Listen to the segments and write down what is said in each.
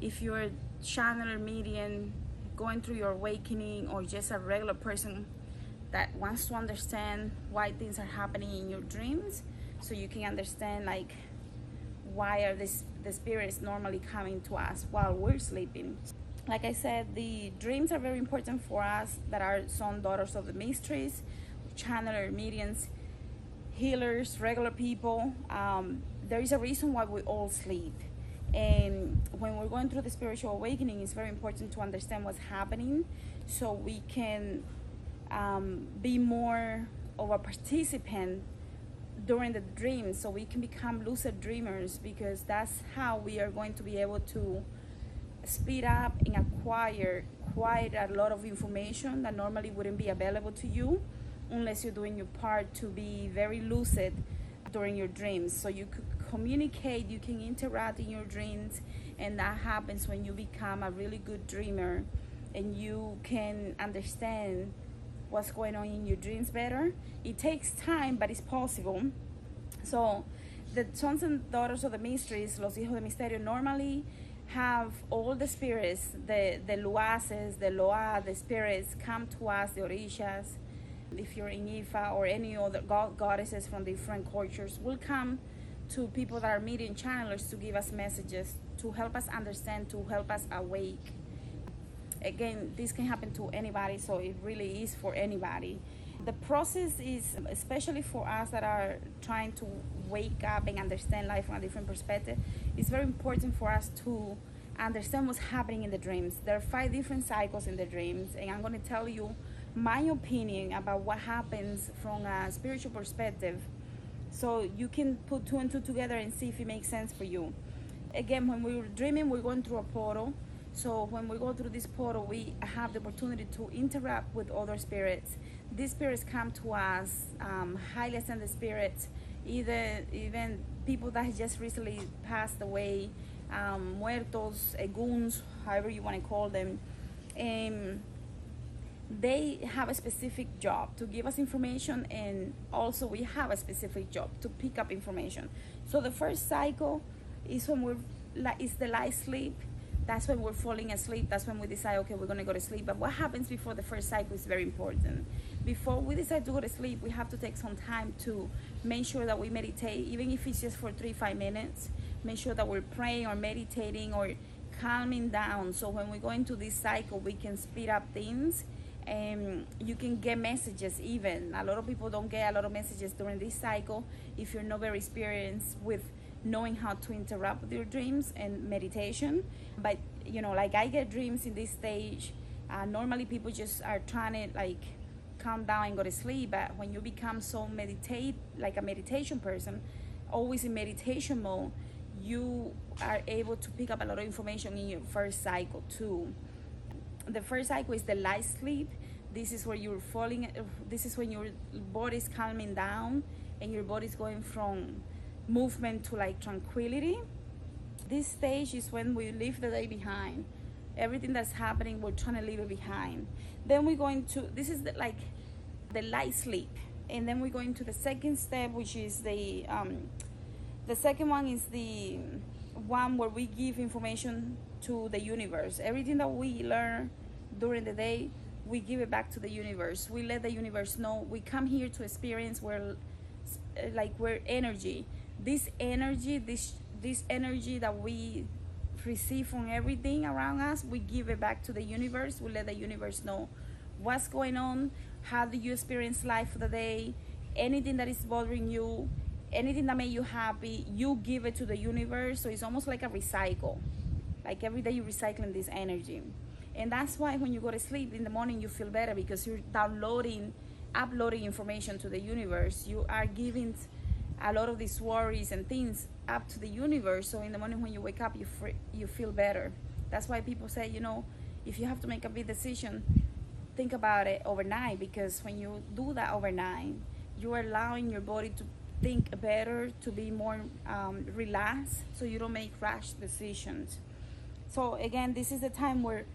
if you're a channeler medium going through your awakening or just a regular person that wants to understand why things are happening in your dreams so you can understand like why are this the spirits normally coming to us while we're sleeping. Like i said the dreams are very important for us that are son daughters of the mysteries channeler mediums healers regular people. Um, there is a reason why we all sleep and when we're going through the spiritual awakening it's very important to understand what's happening so we can um, be more of a participant during the dream. So we can become lucid dreamers because that's how we are going to be able to speed up and acquire quite a lot of information that normally wouldn't be available to you unless you're doing your part to be very lucid during your dreams. So you could communicate you can interact in your dreams and that happens when you become a really good dreamer and you can understand what's going on in your dreams better. It takes time, but it's possible. So, the sons and daughters of the mysteries, los hijos de misterio, normally have all the spirits, the, the luaces, the loa, the spirits come to us, the orishas. If you're in Ifa or any other god, goddesses from different cultures, will come to people that are medium channelers to give us messages, to help us understand, to help us awake. Again this can happen to anybody so it really is for anybody. The process is especially for us that are trying to wake up and understand life from a different perspective it's very important for us to understand what's happening in the dreams. There are five different cycles in the dreams and i'm going to tell you my opinion about what happens from a spiritual perspective so you can put two and two together and see if it makes sense for you again when we we're dreaming we're going through a portal so when we go through this portal, we have the opportunity to interact with other spirits. These spirits come to us, um, highly ascended spirits, either even people that just recently passed away, um, muertos, eguns, however you want to call them. And they have a specific job to give us information, and also we have a specific job to pick up information. So the first cycle is when we're is the light sleep. That's when we're falling asleep. That's when we decide okay we're going to go to sleep. But what happens before the first cycle is very important. Before we decide to go to sleep we have to take some time to make sure that we meditate. Even if it's just for three five minutes make sure that we're praying or meditating or calming down. So when we go into this cycle we can speed up things and you can get messages even a lot of people don't get a lot of messages during this cycle if you're not very experienced with knowing how to interrupt your dreams and meditation. But you know, like I get dreams in this stage. Uh, normally, people just are trying to like calm down and go to sleep. But when you become so meditate, like a meditation person, always in meditation mode, you are able to pick up a lot of information in your first cycle too. The first cycle is the light sleep. This is where you're falling. This is when your body is calming down and your body is going from movement to like tranquility. This stage is when we leave the day behind. Everything that's happening, we're trying to leave it behind. Then we're going to, this is the, like the light sleep. And then we're going to the second step, which is the, um, the second one is the one where we give information to the universe. Everything that we learn during the day, we give it back to the universe. We let the universe know we come here to experience where like we're energy this energy this this energy that we receive from everything around us we give it back to the universe we let the universe know what's going on how do you experience life for the day anything that is bothering you anything that made you happy you give it to the universe. So it's almost like a recycle. Like every day you're recycling this energy. And that's why when you go to sleep in the morning you feel better because you're downloading uploading information to the universe. You are giving a lot of these worries and things up to the universe. So in the morning when you wake up, you you feel better. That's why people say, you know, if you have to make a big decision, think about it overnight. Because when you do that overnight, you are allowing your body to think better, to be more um, relaxed, so you don't make rash decisions. So again, this is the time where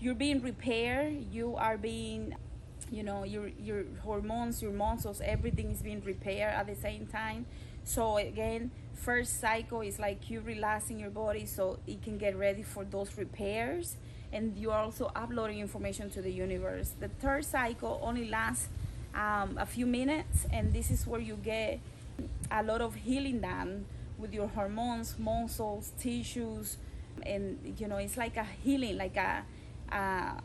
you're being repaired, you are being you know your your hormones your muscles everything is being repaired at the same time So again, first cycle is like you relaxing your body so it can get ready for those repairs and you're also uploading information to the universe. The third cycle only lasts um, a few minutes and this is where you get a lot of healing done with your hormones, muscles, tissues, and you know it's like a healing, like a, a,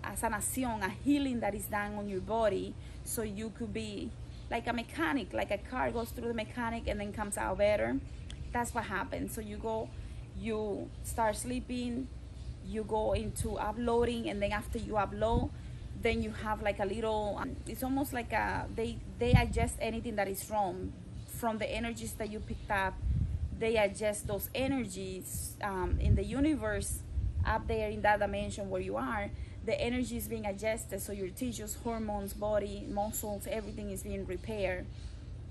a sanación, a healing that is done on your body, so you could be like a mechanic, like a car goes through the mechanic and then comes out better. That's what happens. So you go, you start sleeping, you go into uploading, and then after you upload, then you have like a little. Um, it's almost like a they they adjust anything that is wrong. From the energies that you picked up they adjust those energies um, in the universe up there in that dimension where you are. The energy is being adjusted so your tissues hormones body muscles everything is being repaired.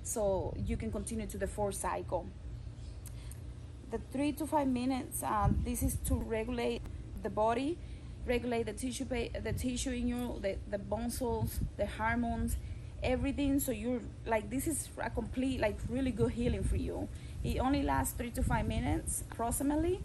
So you can continue to the fourth cycle. The three to five minutes um, this is to regulate the body regulate the tissue the tissue in you the, the bone cells, the hormones everything so you're like this is a complete like really good healing for you it only lasts three to five minutes approximately,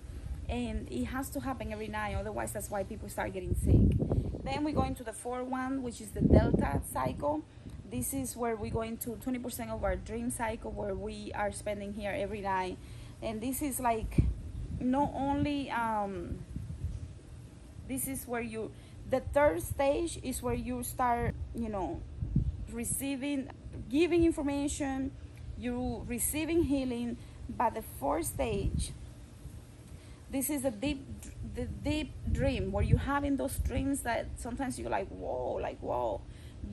and it has to happen every night. Otherwise, that's why people start getting sick. Then we go into the fourth one, which is the delta cycle. This is where we go into 20% of our dream cycle, where we are spending here every night, and this is like not only um, this is where you the third stage is where you start you know receiving giving information you receiving healing. But the fourth stage this is a deep the deep dream where you're having those dreams that sometimes you're like whoa like whoa.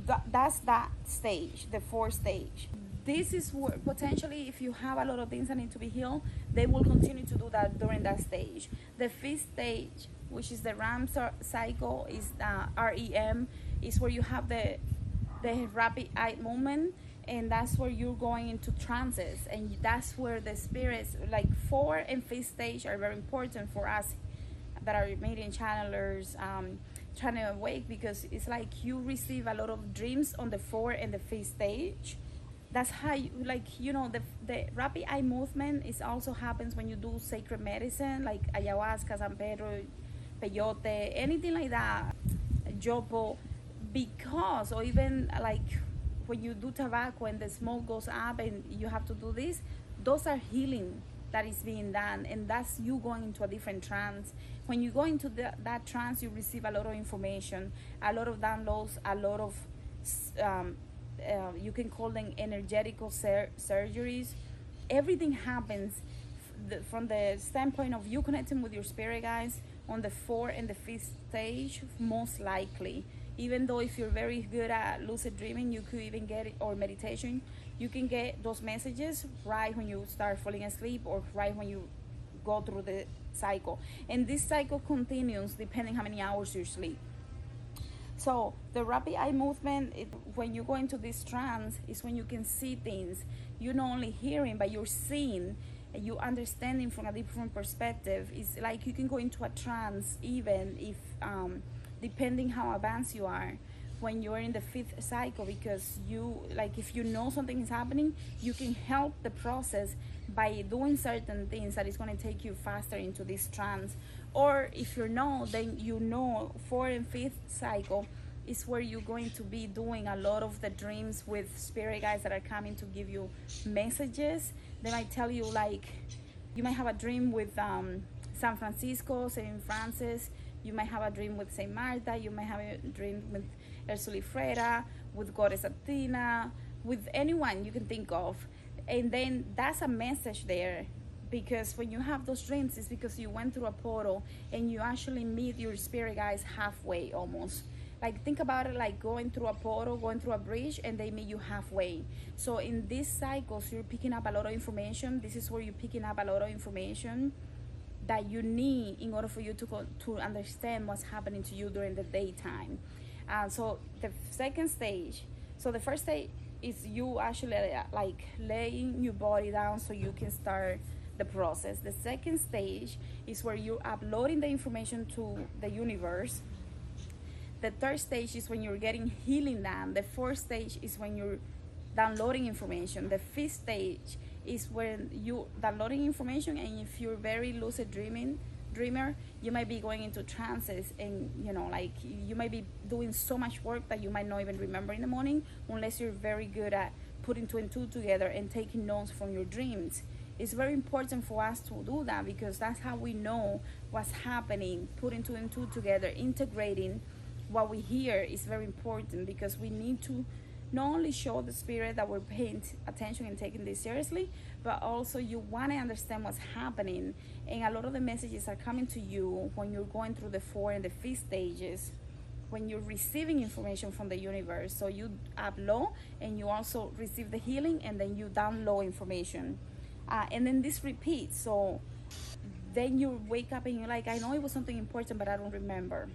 That, that's that stage the fourth stage. This is where potentially if you have a lot of things that need to be healed they will continue to do that during that stage. The fifth stage which is the rem cycle is the rem is where you have the the rapid eye movement and that's where you're going into trances and that's where the spirits like four and fifth stage are very important for us that are medium channelers um, trying to awake because it's like you receive a lot of dreams on the four and the fifth stage. That's how you like you know the the rapid eye movement is also happens when you do sacred medicine like ayahuasca san pedro peyote anything like that yopo because or even like when you do tobacco and the smoke goes up and you have to do this, those are healing that is being done and that's you going into a different trance. When you go into the, that trance you receive a lot of information a lot of downloads a lot of um, uh, you can call them energetical sur- surgeries. Everything happens f- from the standpoint of you connecting with your spirit guides on the fourth and the fifth stage most likely. Even though if you're very good at lucid dreaming you could even get it or meditation you can get those messages right when you start falling asleep or right when you go through the cycle. And this cycle continues depending how many hours you sleep. So the rapid eye movement it, when you go into this trance is when you can see things. You're not only hearing but you're seeing you understanding from a different perspective it's like you can go into a trance even if um, depending how advanced you are when you're in the fifth cycle because you like if you know something is happening you can help the process by doing certain things that is going to take you faster into this trance. Or if you know then you know fourth and fifth cycle is where you're going to be doing a lot of the dreams with spirit guides that are coming to give you messages they might tell you like you might have a dream with um, san francisco saint francis you might have a dream with Saint Martha. You might have a dream with El Solifrera, with Goddess Athena, with anyone you can think of. And then that's a message there because when you have those dreams, it's because you went through a portal and you actually meet your spirit guides halfway almost. Like think about it like going through a portal, going through a bridge, and they meet you halfway. So in these cycles, you're picking up a lot of information. This is where you're picking up a lot of information that you need in order for you to go, to understand what's happening to you during the daytime. Uh, so the second stage, so the first stage is you actually uh, like laying your body down so you can start the process. The second stage is where you're uploading the information to the universe. The third stage is when you're getting healing done. The fourth stage is when you're downloading information. The fifth stage is when you downloading information and if you're very lucid dreaming dreamer you might be going into trances and you know like you might be doing so much work that you might not even remember in the morning unless you're very good at putting two and two together and taking notes from your dreams it's very important for us to do that because that's how we know what's happening putting two and two together integrating what we hear is very important because we need to not only show the spirit that we're paying attention and taking this seriously, but also you want to understand what's happening. And a lot of the messages are coming to you when you're going through the four and the fifth stages, when you're receiving information from the universe. So you upload and you also receive the healing and then you download information. Uh, and then this repeats. So then you wake up and you're like, I know it was something important, but I don't remember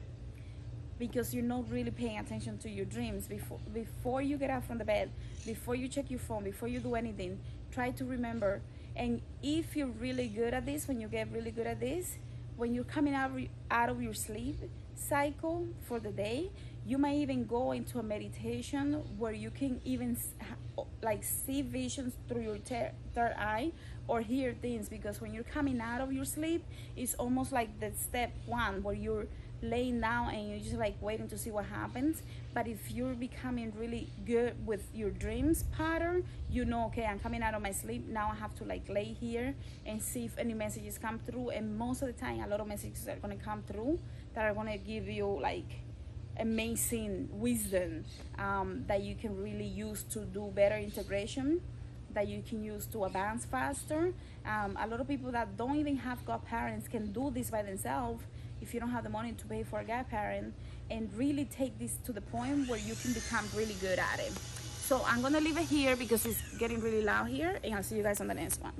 because you're not really paying attention to your dreams. Before before you get up from the bed before you check your phone before you do anything try to remember. And if you're really good at this when you get really good at this when you're coming out, out of your sleep cycle for the day you might even go into a meditation where you can even like see visions through your third eye or hear things because when you're coming out of your sleep it's almost like the step one where you're laying down and you're just like waiting to see what happens. But if you're becoming really good with your dreams pattern you know okay i'm coming out of my sleep. Now i have to like lay here and see if any messages come through. And most of the time a lot of messages are going to come through that are going to give you like amazing wisdom um, that you can really use to do better integration that you can use to advance faster. Um, a lot of people that don't even have godparents can do this by themselves if you don't have the money to pay for a godparent and really take this to the point where you can become really good at it. So I'm gonna leave it here because it's getting really loud here and I'll see you guys on the next one.